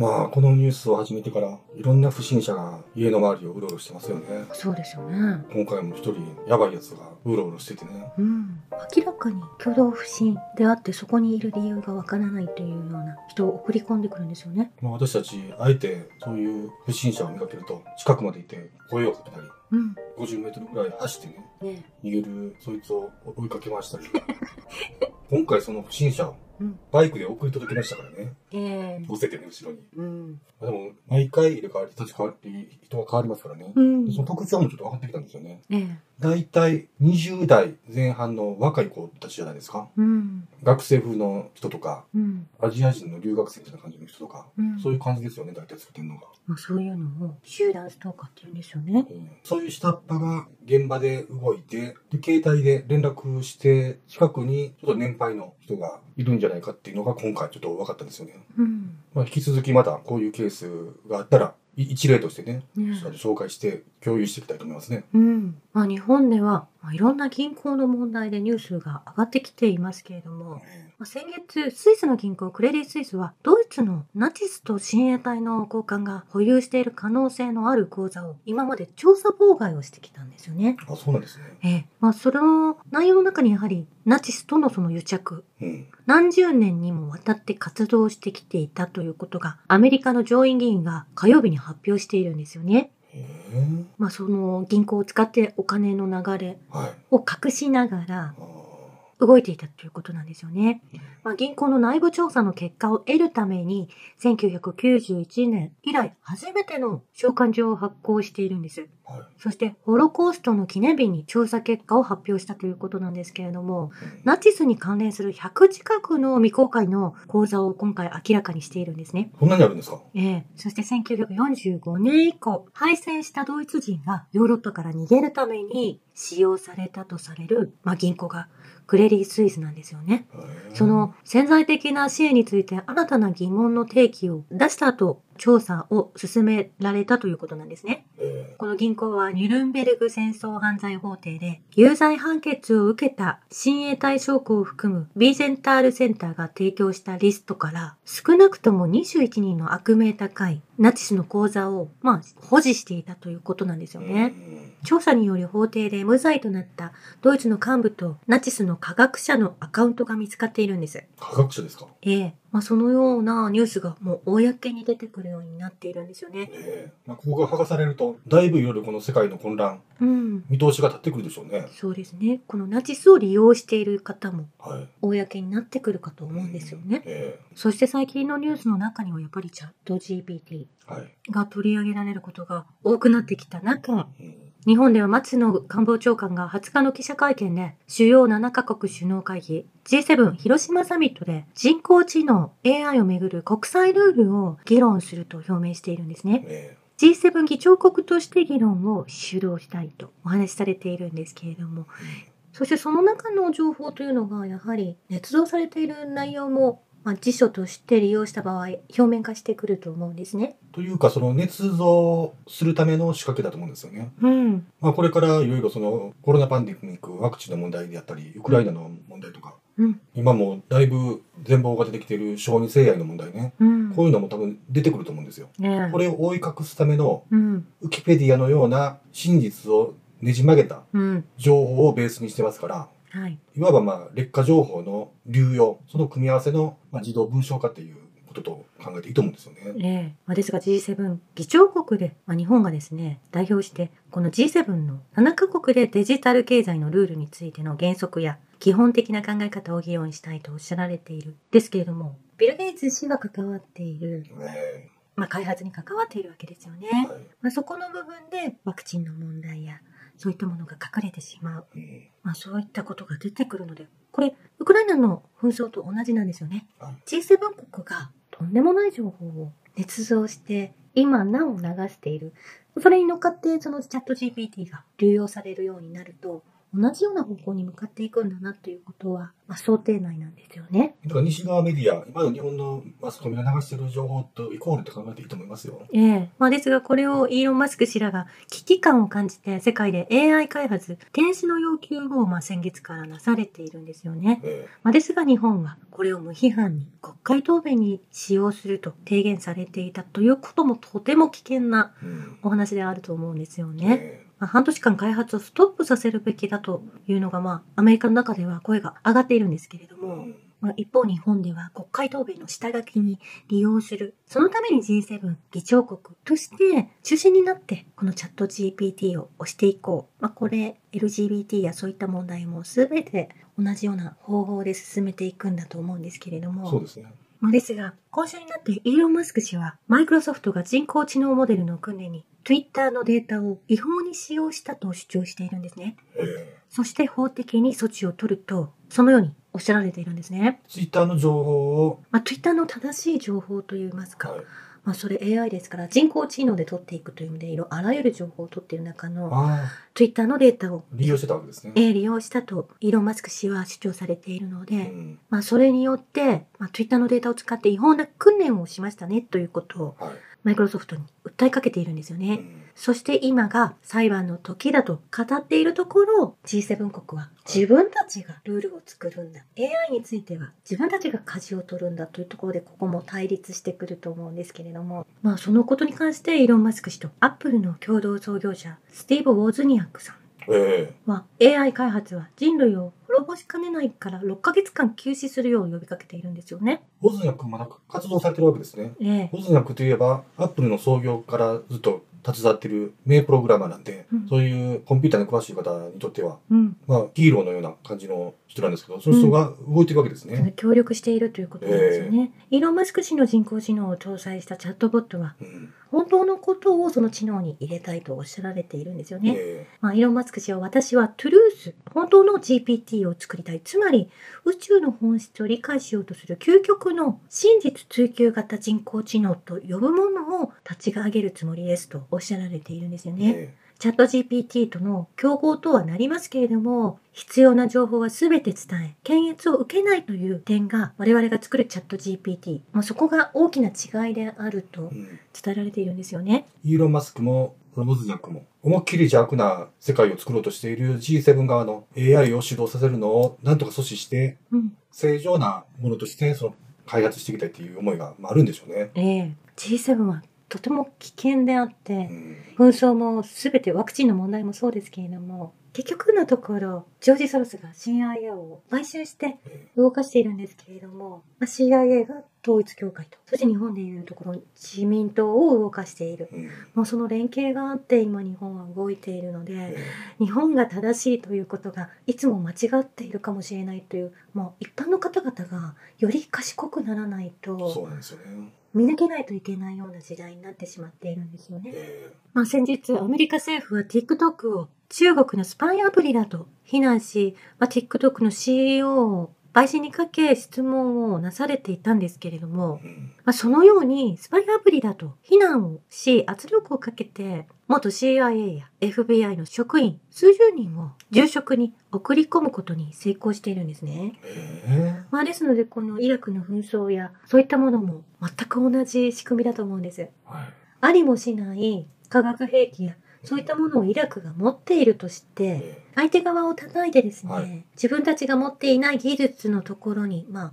まあ、このニュースを始めてから、いろんな不審者が家の周りをうろうろしてますよね。そうですよね。今回も一人、やばいやつがうろうろしててね。うん。明らかに挙動不審であってそこにいる理由がわからないというような人を送り込んでくるんですよね。まあ、私たち、あえて、そういう不審者を見かけると、近くまで行って声をかけたり、うん。50メートルぐらい走ってね、ね逃げるそいつを追いかけましたり。今回その不審者をうん。バイクで送り届けましたからね。ええ乗せてね、後ろに。うん。でも、毎回入れ替わり、立ち替わり、人が変わりますからね。うん。その特徴もちょっと分かってきたんですよね。ええ大体20代前半の若い子たちじゃないですか。うん。学生風の人とか、うん。アジア人の留学生みたいな感じの人とか、うんそういう感じですよね、大体作ってるのが。まあそういうのを集団ストーカーって言うんですよね。うんそういう下っ端が現場で動いて、で、携帯で連絡して、近くにちょっと年配の人がいるんじゃないかっていうのが今回ちょっと分かったんですよね。うん。まあ、引き続きまたこういうケースがあったら、い一例としてね、ねちょっと紹介して共有していきたいと思いますね。うん。まあ日本では、まあ、いろんな銀行の問題でニュースが上がってきていますけれども、まあ、先月、スイスの銀行クレディ・スイスは、ドイツのナチスと親衛隊の高官が保有している可能性のある口座を今まで調査妨害をしてきたんですよね。あ、そうなんですね。ええ。まあその内容の中にやはりナチスとのその癒着、うん。何十年にもわたって活動してきていたということがアメリカの上院議員が火曜日に発表しているんですよね。まあその銀行を使ってお金の流れはい。を隠しながらあー動いていたということなんですよね。まあ、銀行の内部調査の結果を得るために、1991年以来初めての召喚状を発行しているんです。はい。そして、ホロコーストの記念日に調査結果を発表したということなんですけれども、うんナチスに関連する100近くの未公開の口座を今回明らかにしているんですね。そんなにあるんですか？ええそして1945年以降、敗戦したドイツ人がヨーロッパから逃げるために使用されたとされる、まあ、銀行がクレリー・スイスなんですよね。その潜在的な支援について新たな疑問の提起を出した後、調査を進められたということなんですね。えこの銀行はニュルンベルグ戦争犯罪法廷で有罪判決を受けた親衛隊将校を含むビーゼンタールセンターが提供したリストから少なくとも21人の悪名高いナチスの口座を、まあ、保持していたということなんですよえね。うん調査により法廷で無罪となったドイツの幹部とナチスの科学者のアカウントが見つかっているんです。科学者ですか？ええ。まあ、そのようなニュースがもう公に出てくるようになっているんですよね。ええまあ、ここが剥がされると、だいぶいろいろこの世界の混乱、うん。見通しが立ってくるでしょうね。そうですね。このナチスを利用している方もはい。公になってくるかと思うんですよね。えそして最近のニュースの中にはやっぱりチャット GPT。が取り上げられることが多くなってきた中、うん日本では松野官房長官が20日の記者会見で主要7カ国首脳会議 G7 広島サミットで人工知能 AI をめぐる国際ルールを議論すると表明しているんですね。え G7 議長国として議論を主導したいとお話しされているんですけれども、そしてその中の情報というのがやはり捏造されている内容も、まあ、辞書として利用した場合表面化してくると思うんですね。えというか、その捏造するための仕掛けだと思うんですよね。うん。まあ、これからいろいろそのコロナパンデミック、ワクチンの問題であったり、ウクライナの問題とか、うん。今もだいぶ全貌が出てきている小児性愛の問題ね。うん。こういうのも多分出てくると思うんですよ。ねえこれを覆い隠すためのうん。ウキペディアのような真実をねじ曲げたうん。情報をベースにしてますから、はい。いわばまあ劣化情報の流用、その組み合わせのまあ自動文章化っていうことと考えていいと思うんですよね。ねえ。まあ、ですが G7 議長国で、まあ、日本がですね代表してこの G7 の7カ国でデジタル経済のルールについての原則や基本的な考え方を議論したいとおっしゃられている。ですけれどもビル・ゲイツ氏が関わっている、ねまあ、開発に関わっているわけですよね、えはい。まあ、そこの部分でワクチンの問題やそういったものが隠れてしまう、うんまあ、そういったことが出てくるのでこれウクライナの紛争と同じなんですよね。はい G7 国がとんでもない情報を捏造して今なお流している。それに乗っかってそのチャット GPT が流用されるようになると同じような方向に向かっていくんだなということは、まあ、想定内なんですよね。だから西側メディア、今の日本のマスコミが流している情報とイコールと考えていいと思いますよ。ええまあ、ですが、これをイーロン・マスク氏らが危機感を感じて、世界で AI 開発、停止の要求を、まあ、先月からなされているんですよね。えまあ、ですが、日本はこれを無批判に国会答弁に使用すると提言されていたということもとても危険なお話であると思うんですよね。えまあ、半年間開発をストップさせるべきだというのが、まあ、アメリカの中では声が上がっているんですけれども、まあ、一方日本では国会答弁の下書きに利用する。そのために G7 議長国として中心になってこのチャット GPT を押していこう。まあ、これ LGBT やそういった問題も全て同じような方法で進めていくんだと思うんですけれども。そうですね。まあですが、今週になってイーロン・マスク氏は、マイクロソフトが人工知能モデルの訓練に Twitter のデータを違法に使用したと主張しているんですね。えそして法的に措置を取ると、そのようにおっしゃられているんですね。ツイッターの情報を、まあ、Twitter の正しい情報といいますか、はい、まあ、それ AI ですから人工知能で取っていくという意味でいろあらゆる情報を取っている中のああ、Twitter のデータを、利用してたわけですね。えー利用したとイーロン・マスク氏は主張されているので、うんまあ、それによって、まあ、Twitter のデータを使って違法な訓練をしましたねということをはい。マイクロソフトに訴えかけているんですよね。うん。そして今が裁判の時だと語っているところ G7 国は自分たちがルールを作るんだ。AI については自分たちが舵を取るんだというところでここも対立してくると思うんですけれども。まあそのことに関してイーロン・マスク氏とアップルの共同創業者スティーブ・ウォズニアックさんえは AI 開発は人類を滅ぼしかねないから6ヶ月間休止するよう呼びかけているんですよね。えオズニャックまだ活動されてるわけですね。ええオズニャックといえば、アップルの創業からずっと携わってる名プログラマーなんで、うんそういうコンピューターに詳しい方にとっては、うん、まあ、ヒーローのような感じの人なんですけど、その人が動いてるわけですね。協力しているということなんですよね。イーロン・マスク氏の人工知能を搭載したチャットボットはうん本当のことをその知能に入れたいとおっしゃられているんですよね。えまあ、イーロン・マスク氏は私はトゥルース、本当の GPT を作りたい。つまり宇宙の本質を理解しようとする究極の真実追求型人工知能と呼ぶものを立ち上げるつもりですとおっしゃられているんですよえね。えチャット GPT との競合とはなりますけれども、必要な情報は全て伝え、検閲を受けないという点が我々が作るチャット GPT、まあ、そこが大きな違いであるとうん伝えられているんですよね。イーロン・マスクも、ロボズニャックも、思いっきり邪悪な世界を作ろうとしている G7 側の AI を主導させるのをなんとか阻止して、うん。正常なものとしてその開発していきたいっていう思いがまああるんでしょうね。ええ G7 はとても危険であって、うん。紛争も全てワクチンの問題もそうですけれども、結局のところ、ジョージ・ソロスが CIA を買収してえ動かしているんですけれども、まあ CIA が統一教会と、そして日本でいうところ自民党を動かしている。えうんもうその連携があって今日本は動いているので、え日本が正しいということがいつも間違っているかもしれないという、もう一般の方々がより賢くならないえとそうなんですよね。見抜けないといけないような時代になってしまっているんですよね。えまあ、先日、アメリカ政府は TikTok を中国のスパイアプリだと非難し、まあ、TikTok の CEO を陪審にかけ質問をなされていたんですけれどもまあ、そのようにスパイアプリだと非難をし圧力をかけて元 CIA や FBI の職員数十人を住職に送り込むことに成功しているんですね。ええまあ、ですのでこのイラクの紛争やそういったものも全く同じ仕組みだと思うんです。はいありもしない化学兵器やそういったものをイラクが持っているとして、え相手側を叩いてですね、はい。自分たちが持っていない技術のところに、まあ、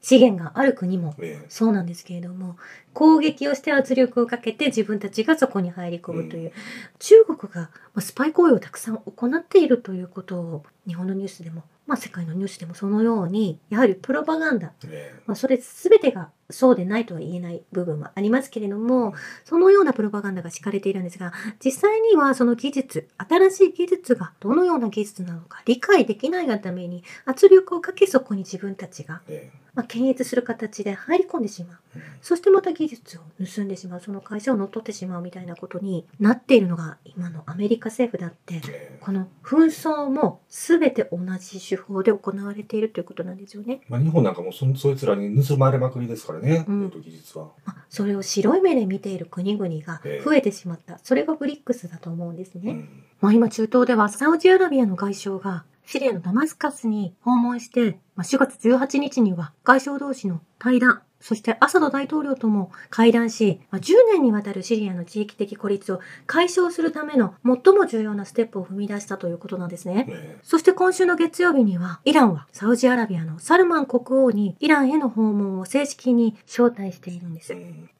資源がある国もええそうなんですけれども、攻撃をして圧力をかけて自分たちがそこに入り込むという、う中国がまあスパイ行為をたくさん行っているということを日本のニュースでも、まあ、世界のニュースでもそのように、やはりプロパガンダ、ええ。まあ、それ全てがそうでないとは言えない部分はありますけれども、そのようなプロパガンダが敷かれているんですが、実際にはその技術、新しい技術がどのような技術なのか理解できないがために圧力をかけそこに自分たちが、えまあ、検閲する形で入り込んでしまう。そしてまた技技術を盗んでしまう、その会社を乗っ取ってしまうみたいなことになっているのが今のアメリカ政府だって、えこの紛争も全て同じ手法で行われているということなんですよね。まあ、日本なんかもそそいつらに盗まれまくりですからね、うんえっと技術は。まあそれを白い目で見ている国々が増えてしまった。それがブリックスだと思うんですね。うんまあ今中東ではサウジアラビアの外相がシリアのダマスカスに訪問して、まあ、4月18日には外相同士の対談、そしてアサド大統領とも会談し、まあ、10年にわたるシリアの地域的孤立を解消するための最も重要なステップを踏み出したということなんですね。えそして今週の月曜日には、イランはサウジアラビアのサルマン国王にイランへの訪問を正式に招待しているんです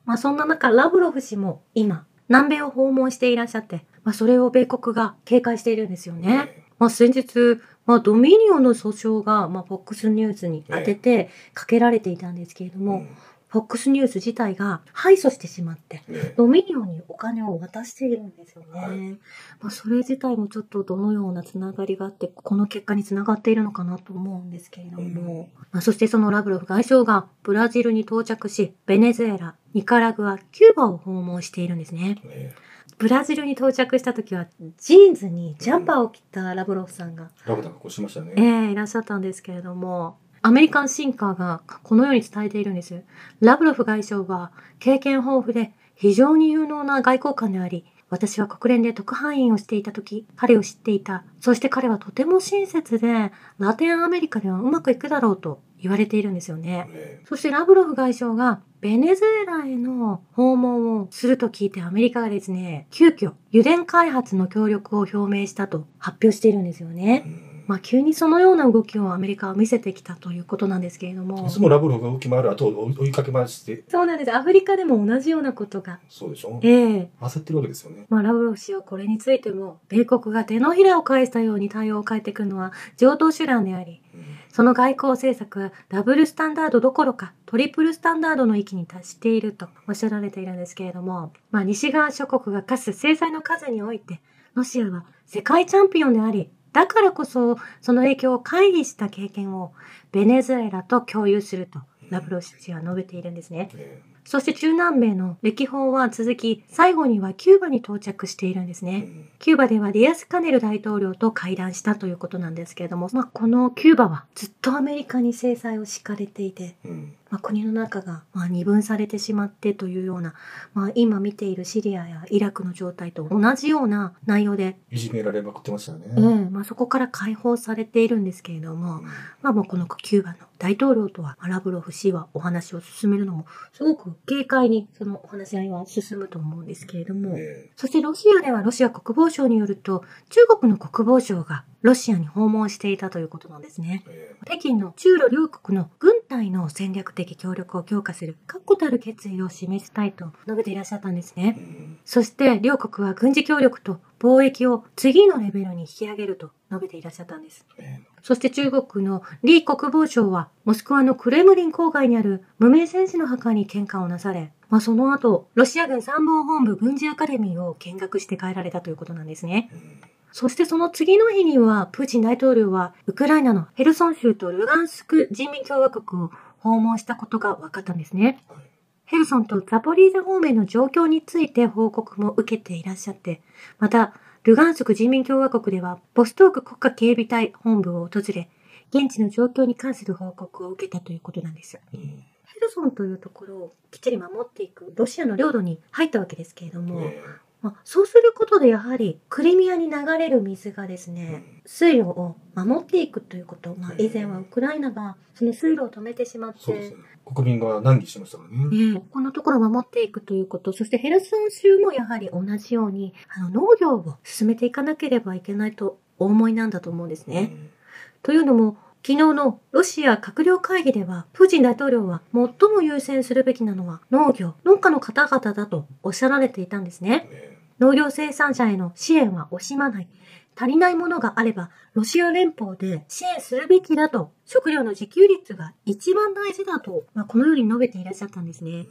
まあそんな中、ラブロフ氏も今、南米を訪問していらっしゃって、まあそれを米国が警戒しているんですよね。えまあ先日、まあドミニオンの訴訟が、まあ FOX ニュースに当ててかけられていたんですけれども、FOX ニュース自体が敗訴してしまって、え。ドミニオンにお金を渡しているんですよね。はい。まあそれ自体もちょっとどのようなつながりがあって、この結果につながっているのかなと思うんですけれども、まあ、そしてそのラブロフ外相がブラジルに到着し、ベネズエラ、ニカラグア、キューバを訪問しているんですね。えブラジルに到着した時は、ジーンズにジャンパーを着たラブロフさんが、ラフな格好しましたね。ええいらっしゃったんですけれども、 American Thinker がこのように伝えているんです。ラブロフ外相は経験豊富で非常に有能な外交官であり、私は国連で特派員をしていた時、彼を知っていた。そして彼はとても親切で、ラテンアメリカではうまくいくだろうと言われているんですよね。えそしてラブロフ外相がベネズエラへの訪問をすると聞いてアメリカがですね、急遽油田開発の協力を表明したと発表しているんですよえね。うんまあ急にそのような動きをアメリカは見せてきたということなんですけれどもい。つもラブロフが動き回る後を追いかけまして、そうなんです。アフリカでも同じようなことが。そうでしょええ焦ってるわけですよね。まあラブロフ氏はこれについても、米国が手のひらを返したように対応を変えていくのは常套手段であり、うんその外交政策はダブルスタンダードどころかトリプルスタンダードの域に達しているとおっしゃられているんですけれども、まあ西側諸国が科す制裁の数において、ロシアは世界チャンピオンであり、だからこそその影響を回避した経験をベネズエラと共有するとラブロフ氏は述べているんですね。えそして中南米の歴訪は続き、最後にはキューバに到着しているんですね。キューバではディアス・カネル大統領と会談したということなんですけれども、まあ、このキューバはずっとアメリカに制裁を敷かれていて、うんまあ、国の中がまあ二分されてしまってというような、まあ、今見ているシリアやイラクの状態と同じような内容で、いじめられまくってましたよね。ええまあ、そこから解放されているんですけれども、まあ、もうこのキューバの大統領とはまあラブロフ氏はお話を進めるのもすごく軽快にそのお話し合いは進むと思うんですけれども、えそしてロシアではロシア国防省によると、中国の国防省がロシアに訪問していたということなんですね。ええ北京の中ロ両国の軍隊の戦略的協力を強化する確固たる決意を示したいと述べていらっしゃったんですえね。うんそして両国は軍事協力と貿易を次のレベルに引き上げると述べていらっしゃったんです。そして中国の李国防相は、モスクワのクレムリン郊外にある無名戦士の墓に献花をなされ、まあ、その後、ロシア軍参謀本部軍事アカデミーを見学して帰られたということなんですね。そしてその次の日には、プーチン大統領は、ウクライナのヘルソン州とルガンスク人民共和国を訪問したことが分かったんですね。ヘルソンとザポリージャ方面の状況について報告も受けていらっしゃって、また、ルガンスク人民共和国では、ボストーク国家警備隊本部を訪れ、現地の状況に関する報告を受けたということなんです。うんヘルソンというところをきっちり守っていくロシアの領土に入ったわけですけれども、えまあ、そうすることでやはりクリミアに流れる水がですね、水路を守っていくということ、まあ、以前はウクライナがその水路を止めてしまってね。国民が難儀してましたからね。ねえこのところを守っていくということ、そしてヘルソン州もやはり同じようにあの農業を進めていかなければいけないとお思いなんだと思うんですね。うんというのも、昨日のロシア閣僚会議では、プーチン大統領は最も優先するべきなのは農業、農家の方々だとおっしゃられていたんですね。え農業生産者への支援は惜しまない。足りないものがあれば、ロシア連邦で支援するべきだと、食料の自給率が一番大事だと、まあ、このように述べていらっしゃったんですね。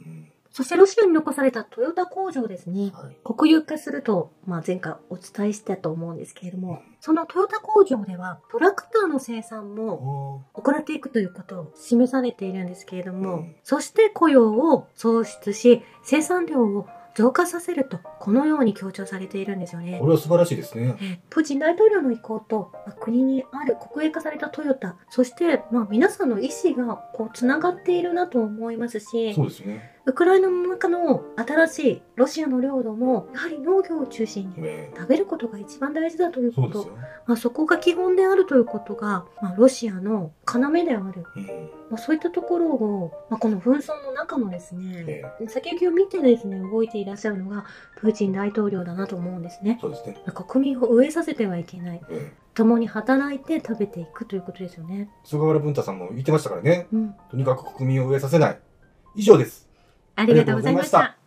そしてロシアに残されたトヨタ工場ですね。はい。国有化すると、まあ、前回お伝えしたと思うんですけれども、そのトヨタ工場ではトラクターの生産もお行っていくということを示されているんですけれども、うんそして雇用を創出し、生産量を増加させると、このように強調されているんですよねこ。れは素晴らしいですね。えープーチン大統領の意向と、まあ国にある国営化されたトヨタ、そして、まあ、皆さんの意思がこうつながっているなと思いますし、そうですね。ウクライナの中の新しいロシアの領土も、やはり農業を中心にね食べることが一番大事だということ、そうですよ。まあ、そこが基本であるということが、まあ、ロシアの要である、うん。まあ、そういったところを、まあ、この紛争の中のですね、ええ先行きを見てですね、動いていらっしゃるのが、プーチン大統領だなと思うんですね。そうですね。国民を飢えさせてはいけない。ええ共に働いて食べていくということですよね。菅原文太さんも言ってましたからね。うん。とにかく国民を飢えさせない。以上です。ありがとうございました。